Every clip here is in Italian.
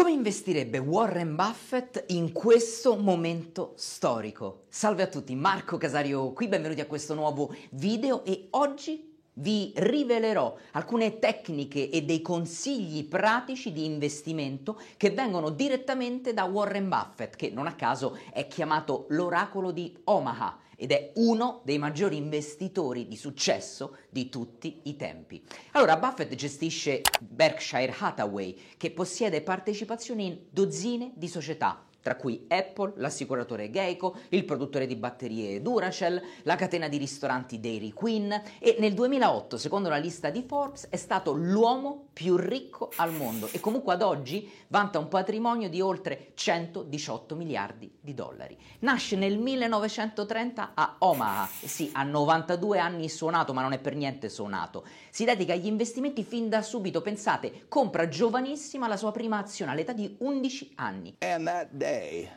Come investirebbe Warren Buffett in questo momento storico? Salve a tutti, Marco Casario qui, benvenuti a questo nuovo video e oggi vi rivelerò alcune tecniche e dei consigli pratici di investimento che vengono direttamente da Warren Buffett, che non a caso è chiamato l'oracolo di Omaha ed è uno dei maggiori investitori di successo di tutti i tempi. Allora, Buffett gestisce Berkshire Hathaway, che possiede partecipazioni in dozzine di società tra cui Apple, l'assicuratore Geico, il produttore di batterie Duracell, la catena di ristoranti Dairy Queen e nel 2008, secondo la lista di Forbes, è stato l'uomo più ricco al mondo e comunque ad oggi vanta un patrimonio di oltre 118 miliardi di dollari. Nasce nel 1930 a Omaha, sì, ha 92 anni suonato, ma non è per niente suonato. Si dedica agli investimenti fin da subito, pensate, compra giovanissima la sua prima azione all'età di 11 anni. And that day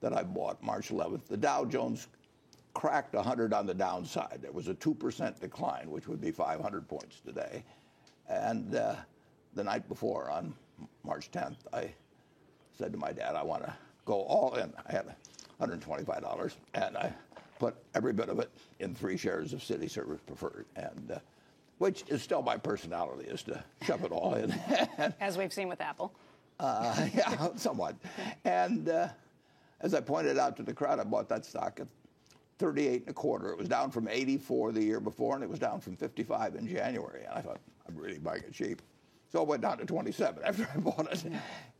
that I bought, March 11th, the Dow Jones cracked 100 on the downside. There was a 2% decline, which would be 500 points today. And uh, the night before, on March 10th, I said to my dad, I want to go all in. I had $125, and I put every bit of it in three shares of City Service Preferred. And uh, which is still my personality, is to shove it all in. As we've seen with Apple. Uh, yeah, somewhat. And uh, as I pointed out to the crowd, I bought that stock at 38 and a quarter. It was down from 84 the year before, and it was down from 55 in January. And I thought, I'm really buying it cheap. So it went down to 27 after I bought it.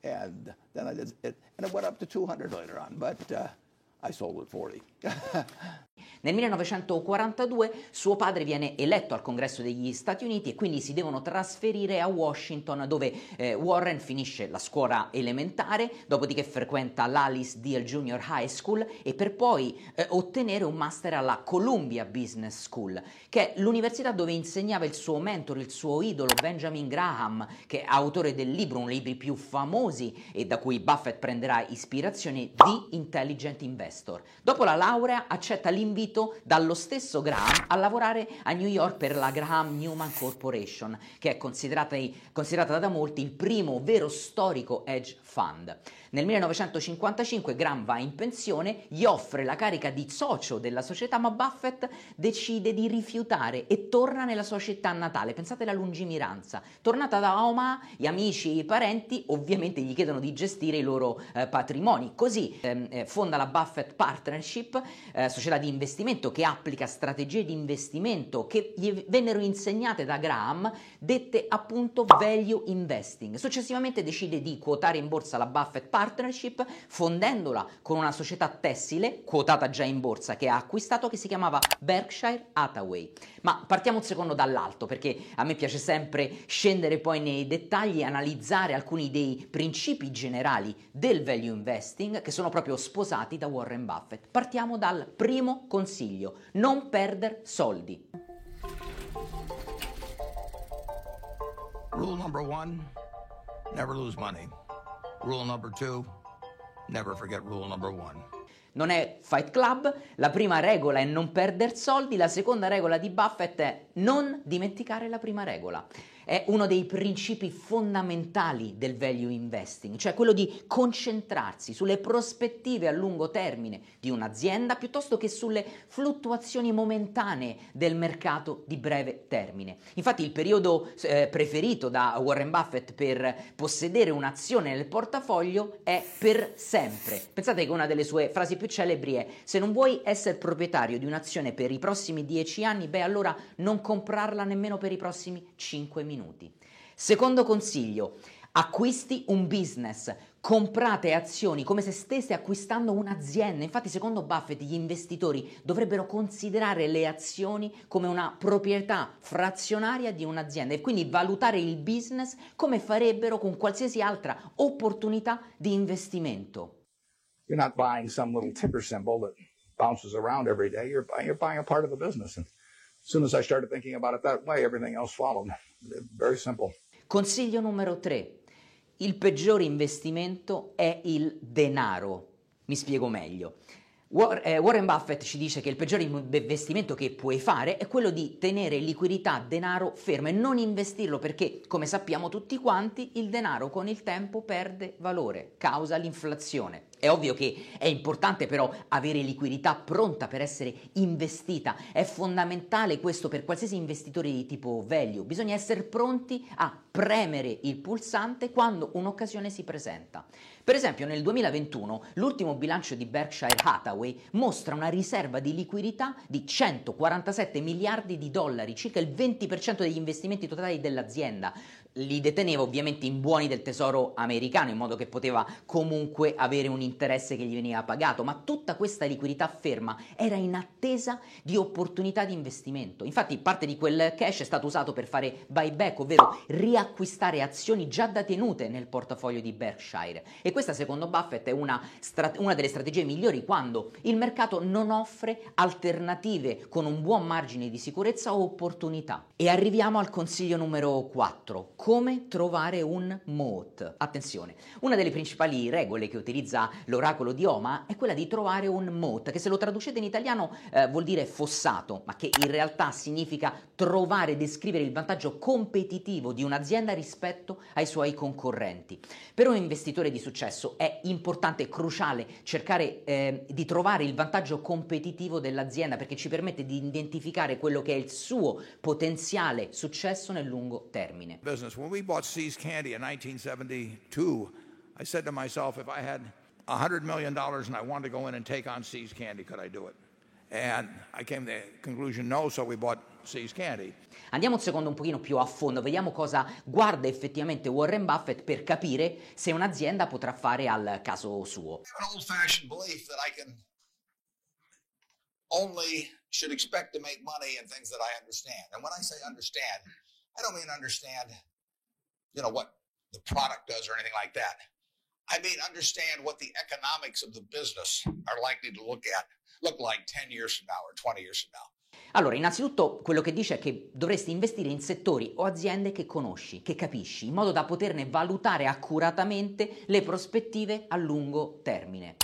And then I did it, and it went up to 200 later on. But uh, I sold at 40. Nel 1942 suo padre viene eletto al congresso degli Stati Uniti e quindi si devono trasferire a Washington dove eh, Warren finisce la scuola elementare, dopodiché frequenta l'Alice Deal Junior High School e per poi eh, ottenere un master alla Columbia Business School, che è l'università dove insegnava il suo mentore, il suo idolo Benjamin Graham, che è autore del libro, uno dei libri più famosi e da cui Buffett prenderà ispirazione, di Intelligent Investor. Dopo la laurea accetta l'invito invito dallo stesso Graham a lavorare a New York per la Graham Newman Corporation, che è considerata, considerata da molti il primo vero storico hedge fund. Nel 1955 Graham va in pensione, gli offre la carica di socio della società, ma Buffett decide di rifiutare e torna nella sua città natale. Pensate alla lungimiranza. Tornata da Omaha, gli amici e i parenti ovviamente gli chiedono di gestire i loro eh, patrimoni. Così ehm, eh, fonda la Buffett Partnership, eh, società di investimento che applica strategie di investimento che gli vennero insegnate da Graham, dette appunto value investing. Successivamente decide di quotare in borsa la Buffett partnership fondendola con una società tessile quotata già in borsa che ha acquistato che si chiamava Berkshire Hathaway. Ma partiamo un secondo dall'alto perché a me piace sempre scendere poi nei dettagli e analizzare alcuni dei principi generali del value investing che sono proprio sposati da Warren Buffett. Partiamo dal primo consiglio, non perdere soldi. Rule number one, never lose money. Rule number two, never forget rule number one. Non è Fight Club, la prima regola è non perdere soldi, la seconda regola di Buffett è non dimenticare la prima regola è uno dei principi fondamentali del value investing, cioè quello di concentrarsi sulle prospettive a lungo termine di un'azienda piuttosto che sulle fluttuazioni momentanee del mercato di breve termine. Infatti il periodo eh, preferito da Warren Buffett per possedere un'azione nel portafoglio è per sempre. Pensate che una delle sue frasi più celebri è se non vuoi essere proprietario di un'azione per i prossimi dieci anni, beh allora non comprarla nemmeno per i prossimi cinque minuti minuti. Secondo consiglio, acquisti un business, comprate azioni come se stesse acquistando un'azienda. Infatti, secondo Buffett, gli investitori dovrebbero considerare le azioni come una proprietà frazionaria di un'azienda e quindi valutare il business come farebbero con qualsiasi altra opportunità di investimento. You're not buying some little ticker symbol that bounces around every day. You're buying, you're buying a part of the business. And as soon as I started thinking about it that way, everything else followed. Very simple. Consiglio numero 3. Il peggiore investimento è il denaro. Mi spiego meglio. Eh, Warren Buffett ci dice che il peggiore investimento che puoi fare è quello di tenere liquidità, denaro fermo e non investirlo perché, come sappiamo tutti quanti, il denaro con il tempo perde valore, causa l'inflazione. È ovvio che è importante però avere liquidità pronta per essere investita, è fondamentale questo per qualsiasi investitore di tipo value, bisogna essere pronti a premere il pulsante quando un'occasione si presenta. Per esempio nel 2021 l'ultimo bilancio di Berkshire Hathaway mostra una riserva di liquidità di 147 miliardi di dollari, circa il 20% degli investimenti totali dell'azienda li deteneva ovviamente in buoni del tesoro americano in modo che poteva comunque avere un interesse che gli veniva pagato, ma tutta questa liquidità ferma era in attesa di opportunità di investimento. Infatti parte di quel cash è stato usato per fare buyback, ovvero riacquistare azioni già detenute nel portafoglio di Berkshire. E questa secondo Buffett è una, strate- una delle strategie migliori quando il mercato non offre alternative con un buon margine di sicurezza o opportunità. E arriviamo al consiglio numero 4 come trovare un moat. Attenzione, una delle principali regole che utilizza l'oracolo di Oma è quella di trovare un moat, che se lo traducete in italiano eh, vuol dire fossato, ma che in realtà significa trovare, descrivere il vantaggio competitivo di un'azienda rispetto ai suoi concorrenti. Per un investitore di successo è importante, cruciale, cercare eh, di trovare il vantaggio competitivo dell'azienda perché ci permette di identificare quello che è il suo potenziale successo nel lungo termine. Business business. When we bought See's Candy in 1972, I said to myself, if I had $100 million and I wanted to go in and take on See's Candy, could I do it? And I came to the conclusion no, so we bought See's Candy. Andiamo un secondo un pochino più a fondo, vediamo cosa guarda effettivamente Warren Buffett per capire se un'azienda potrà fare al caso suo. I have an old-fashioned belief that I can only should expect to make money in things that I understand. And when I say understand, I don't mean understand you know, what the product does or anything like that. I mean, understand what the economics of the business are likely to look at, look like 10 years from now or 20 years from now. Allora, innanzitutto quello che dice è che dovresti investire in settori o aziende che conosci, che capisci, in modo da poterne valutare accuratamente le prospettive a lungo termine.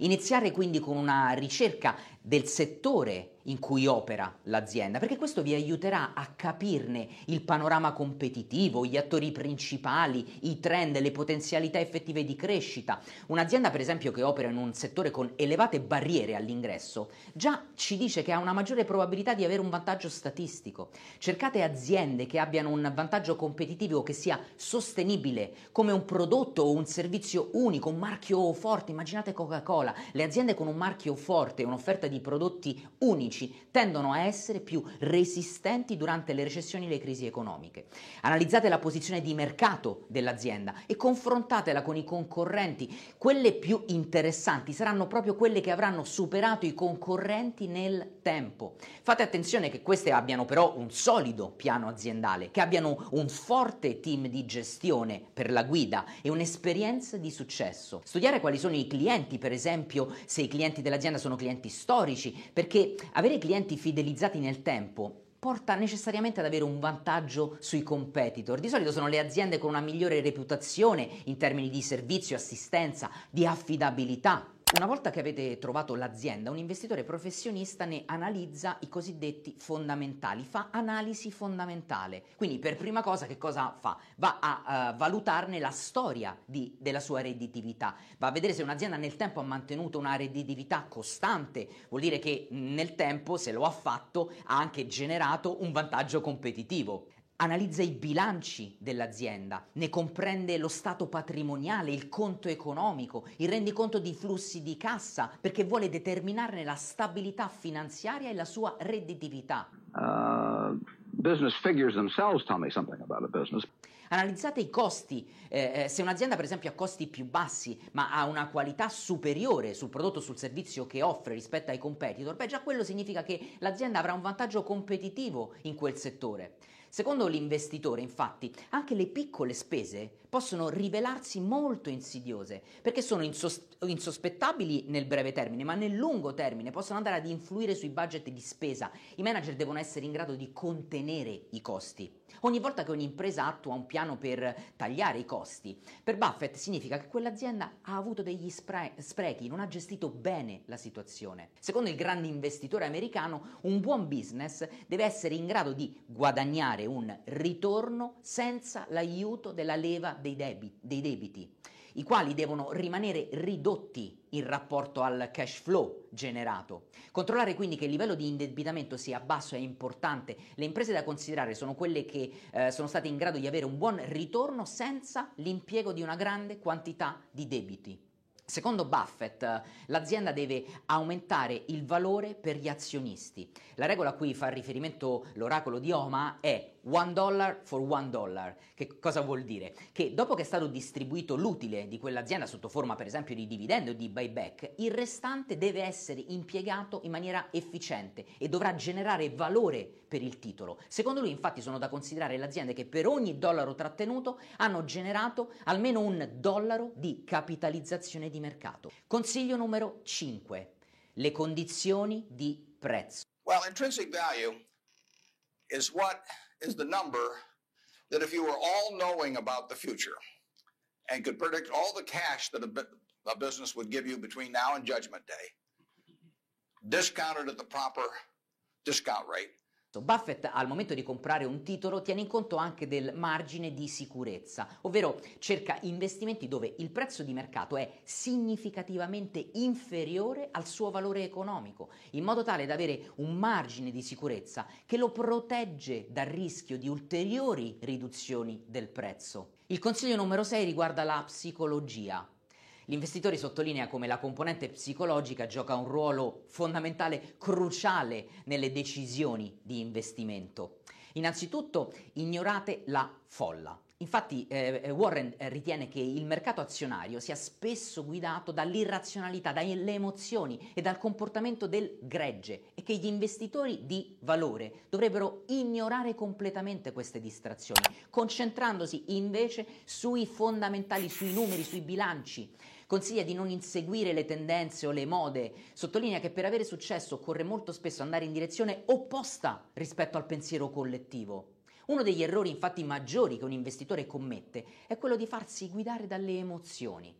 Iniziare quindi con una ricerca del settore in cui opera l'azienda, perché questo vi aiuterà a capirne il panorama competitivo, gli attori principali, i trend, le potenzialità effettive di crescita. Un'azienda, per esempio, che opera in un settore con elevate barriere all'ingresso, già ci dice che ha una maggiore probabilità di avere un vantaggio statistico. Cercate aziende che abbiano un vantaggio competitivo che sia sostenibile, come un prodotto o un servizio unico, un marchio forte. Immaginate Coca-Cola, le aziende con un marchio forte, un'offerta di prodotti unici tendono a essere più resistenti durante le recessioni e le crisi economiche. Analizzate la posizione di mercato dell'azienda e confrontatela con i concorrenti. Quelle più interessanti saranno proprio quelle che avranno superato i concorrenti nel tempo. Fate attenzione che queste abbiano però un solido piano aziendale, che abbiano un forte team di gestione per la guida e un'esperienza di successo. Studiare quali sono i clienti, per esempio, se i clienti dell'azienda sono clienti storici, storici, perché avere clienti fidelizzati nel tempo porta necessariamente ad avere un vantaggio sui competitor. Di solito sono le aziende con una migliore reputazione in termini di servizio, assistenza, di affidabilità. Una volta che avete trovato l'azienda, un investitore professionista ne analizza i cosiddetti fondamentali, fa analisi fondamentale. Quindi per prima cosa che cosa fa? Va a uh, valutarne la storia di, della sua redditività, va a vedere se un'azienda nel tempo ha mantenuto una redditività costante, vuol dire che nel tempo se lo ha fatto ha anche generato un vantaggio competitivo analizza i bilanci dell'azienda, ne comprende lo stato patrimoniale, il conto economico, il rendiconto di flussi di cassa, perché vuole determinarne la stabilità finanziaria e la sua redditività. Uh, business figures themselves tell me something about a business. Analizzate i costi, eh, eh, se un'azienda per esempio ha costi più bassi ma ha una qualità superiore sul prodotto o sul servizio che offre rispetto ai competitor, beh già quello significa che l'azienda avrà un vantaggio competitivo in quel settore. Secondo l'investitore, infatti, anche le piccole spese possono rivelarsi molto insidiose, perché sono insos- insospettabili nel breve termine, ma nel lungo termine possono andare ad influire sui budget di spesa. I manager devono essere in grado di contenere i costi. Ogni volta che un'impresa attua un piano per tagliare i costi, per Buffett significa che quell'azienda ha avuto degli spre- sprechi, non ha gestito bene la situazione. Secondo il grande investitore americano, un buon business deve essere in grado di guadagnare un ritorno senza l'aiuto della leva dei, debi- dei debiti i quali devono rimanere ridotti in rapporto al cash flow generato. Controllare quindi che il livello di indebitamento sia basso è importante. Le imprese da considerare sono quelle che eh, sono state in grado di avere un buon ritorno senza l'impiego di una grande quantità di debiti. Secondo Buffett, l'azienda deve aumentare il valore per gli azionisti. La regola a cui fa riferimento l'oracolo di Oma è one dollar for one dollar. Che cosa vuol dire? Che dopo che è stato distribuito l'utile di quell'azienda sotto forma per esempio di dividendo o di buyback, il restante deve essere impiegato in maniera efficiente e dovrà generare valore per il titolo. Secondo lui infatti sono da considerare le aziende che per ogni dollaro trattenuto hanno generato almeno un dollaro di capitalizzazione di mercato. Consiglio numero 5. Le condizioni di prezzo. Well, intrinsic value is what is the number that if you were all knowing about the future and could predict all the cash that a, a business would give you between now and judgment day, discounted at the proper discount rate, Buffett al momento di comprare un titolo tiene in conto anche del margine di sicurezza, ovvero cerca investimenti dove il prezzo di mercato è significativamente inferiore al suo valore economico, in modo tale da avere un margine di sicurezza che lo protegge dal rischio di ulteriori riduzioni del prezzo. Il consiglio numero 6 riguarda la psicologia. L'investitore sottolinea come la componente psicologica gioca un ruolo fondamentale, cruciale nelle decisioni di investimento. Innanzitutto ignorate la folla. Infatti eh, Warren eh, ritiene che il mercato azionario sia spesso guidato dall'irrazionalità, dalle emozioni e dal comportamento del gregge e che gli investitori di valore dovrebbero ignorare completamente queste distrazioni, concentrandosi invece sui fondamentali, sui numeri, sui bilanci consiglia di non inseguire le tendenze o le mode, sottolinea che per avere successo occorre molto spesso andare in direzione opposta rispetto al pensiero collettivo. Uno degli errori infatti maggiori che un investitore commette è quello di farsi guidare dalle emozioni.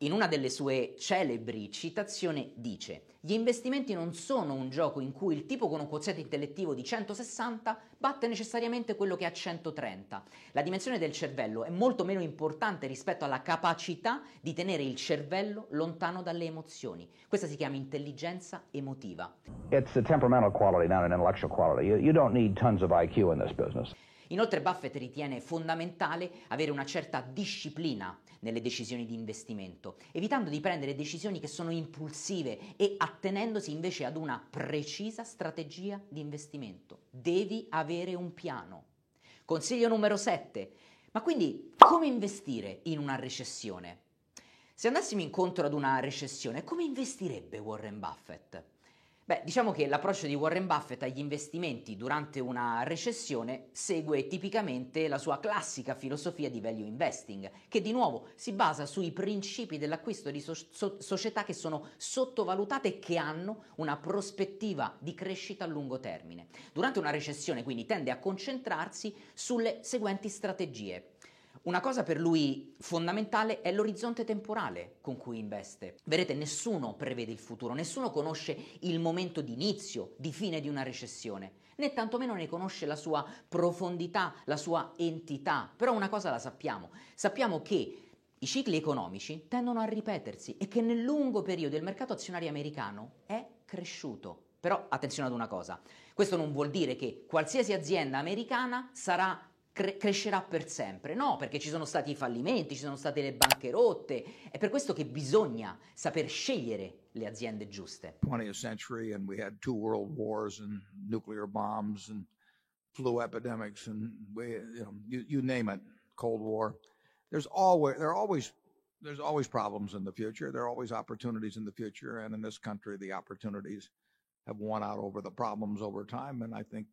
In una delle sue celebri citazioni dice gli investimenti non sono un gioco in cui il tipo con un quoziente intellettivo di 160 batte necessariamente quello che ha 130. La dimensione del cervello è molto meno importante rispetto alla capacità di tenere il cervello lontano dalle emozioni. Questa si chiama intelligenza emotiva. It's a temperamental quality, not an intellectual quality. You, you don't need tons of IQ in this business. Inoltre Buffett ritiene fondamentale avere una certa disciplina nelle decisioni di investimento, evitando di prendere decisioni che sono impulsive e attenendosi invece ad una precisa strategia di investimento. Devi avere un piano. Consiglio numero 7. Ma quindi come investire in una recessione? Se andassimo incontro ad una recessione, come investirebbe Warren Buffett? Beh, diciamo che l'approccio di Warren Buffett agli investimenti durante una recessione segue tipicamente la sua classica filosofia di value investing, che di nuovo si basa sui principi dell'acquisto di so- so- società che sono sottovalutate e che hanno una prospettiva di crescita a lungo termine. Durante una recessione quindi tende a concentrarsi sulle seguenti strategie. Una cosa per lui fondamentale è l'orizzonte temporale con cui investe. Vedete, nessuno prevede il futuro, nessuno conosce il momento di inizio, di fine di una recessione, né tantomeno ne conosce la sua profondità, la sua entità. Però una cosa la sappiamo, sappiamo che i cicli economici tendono a ripetersi e che nel lungo periodo il mercato azionario americano è cresciuto. Però attenzione ad una cosa, questo non vuol dire che qualsiasi azienda americana sarà cre- crescerà per sempre. No, perché ci sono stati i fallimenti, ci sono state le banche rotte. È per questo che bisogna saper scegliere le aziende giuste. 20th century and we had two world wars and nuclear bombs and flu epidemics and we, you know you, you name it cold war there's always there are always there's always problems in the future there are always opportunities in the future and in this country the opportunities have won out over the problems over time and i think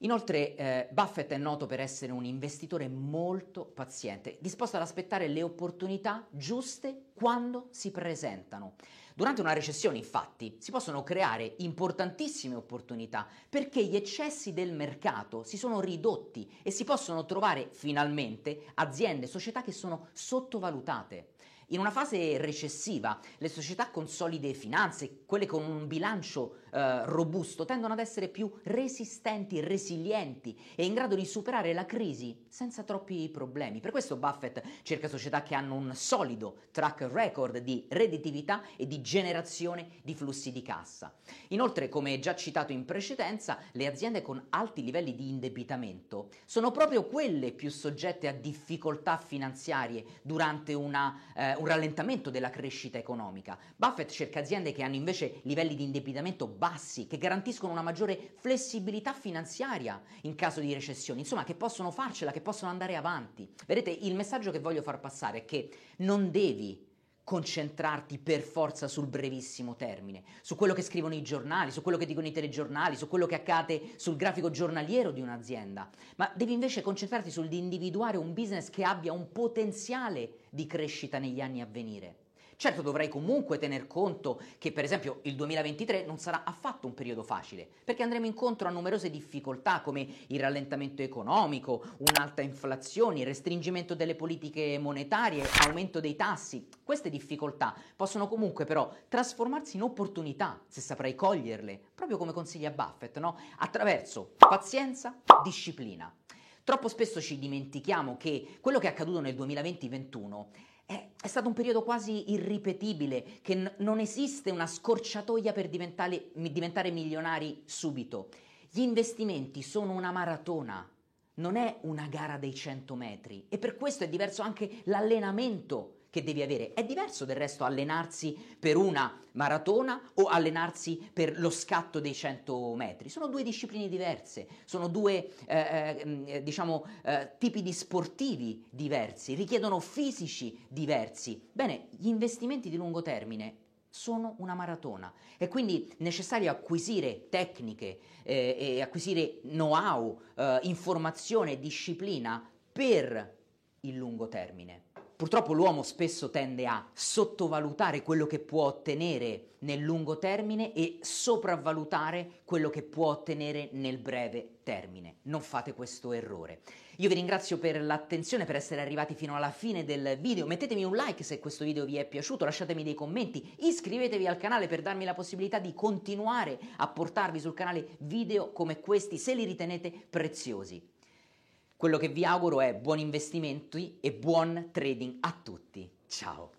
Inoltre eh, Buffett è noto per essere un investitore molto paziente, disposto ad aspettare le opportunità giuste quando si presentano. Durante una recessione, infatti, si possono creare importantissime opportunità perché gli eccessi del mercato si sono ridotti e si possono trovare finalmente aziende, società che sono sottovalutate. In una fase recessiva, le società con solide finanze, quelle con un bilancio eh, robusto, tendono ad essere più resistenti, resilienti e in grado di superare la crisi senza troppi problemi. Per questo Buffett cerca società che hanno un solido track record di redditività e di generazione di flussi di cassa. Inoltre, come già citato in precedenza, le aziende con alti livelli di indebitamento sono proprio quelle più soggette a difficoltà finanziarie durante una eh, un rallentamento della crescita economica. Buffett cerca aziende che hanno invece livelli di indebitamento bassi, che garantiscono una maggiore flessibilità finanziaria in caso di recessione, insomma che possono farcela, che possono andare avanti. Vedete, il messaggio che voglio far passare è che non devi concentrarti per forza sul brevissimo termine, su quello che scrivono i giornali, su quello che dicono i telegiornali, su quello che accade sul grafico giornaliero di un'azienda, ma devi invece concentrarti sull'individuare un business che abbia un potenziale di crescita negli anni a venire. Certo dovrai comunque tener conto che per esempio il 2023 non sarà affatto un periodo facile, perché andremo incontro a numerose difficoltà come il rallentamento economico, un'alta inflazione, il restringimento delle politiche monetarie, aumento dei tassi. Queste difficoltà possono comunque però trasformarsi in opportunità se saprai coglierle, proprio come consiglia Buffett, no? attraverso pazienza, disciplina. Troppo spesso ci dimentichiamo che quello che è accaduto nel 2020-21 è, è, stato un periodo quasi irripetibile, che n- non esiste una scorciatoia per diventare, diventare milionari subito. Gli investimenti sono una maratona, non è una gara dei 100 metri e per questo è diverso anche l'allenamento che devi avere. È diverso del resto allenarsi per una maratona o allenarsi per lo scatto dei 100 metri. Sono due discipline diverse, sono due eh, eh, diciamo, eh, tipi di sportivi diversi, richiedono fisici diversi. Bene, gli investimenti di lungo termine sono una maratona. È quindi necessario acquisire tecniche eh, e acquisire know-how, eh, informazione disciplina per il lungo termine. Purtroppo l'uomo spesso tende a sottovalutare quello che può ottenere nel lungo termine e sopravvalutare quello che può ottenere nel breve termine. Non fate questo errore. Io vi ringrazio per l'attenzione, per essere arrivati fino alla fine del video. Mettetemi un like se questo video vi è piaciuto, lasciatemi dei commenti, iscrivetevi al canale per darmi la possibilità di continuare a portarvi sul canale video come questi se li ritenete preziosi. Quello che vi auguro è buoni investimenti e buon trading a tutti. Ciao!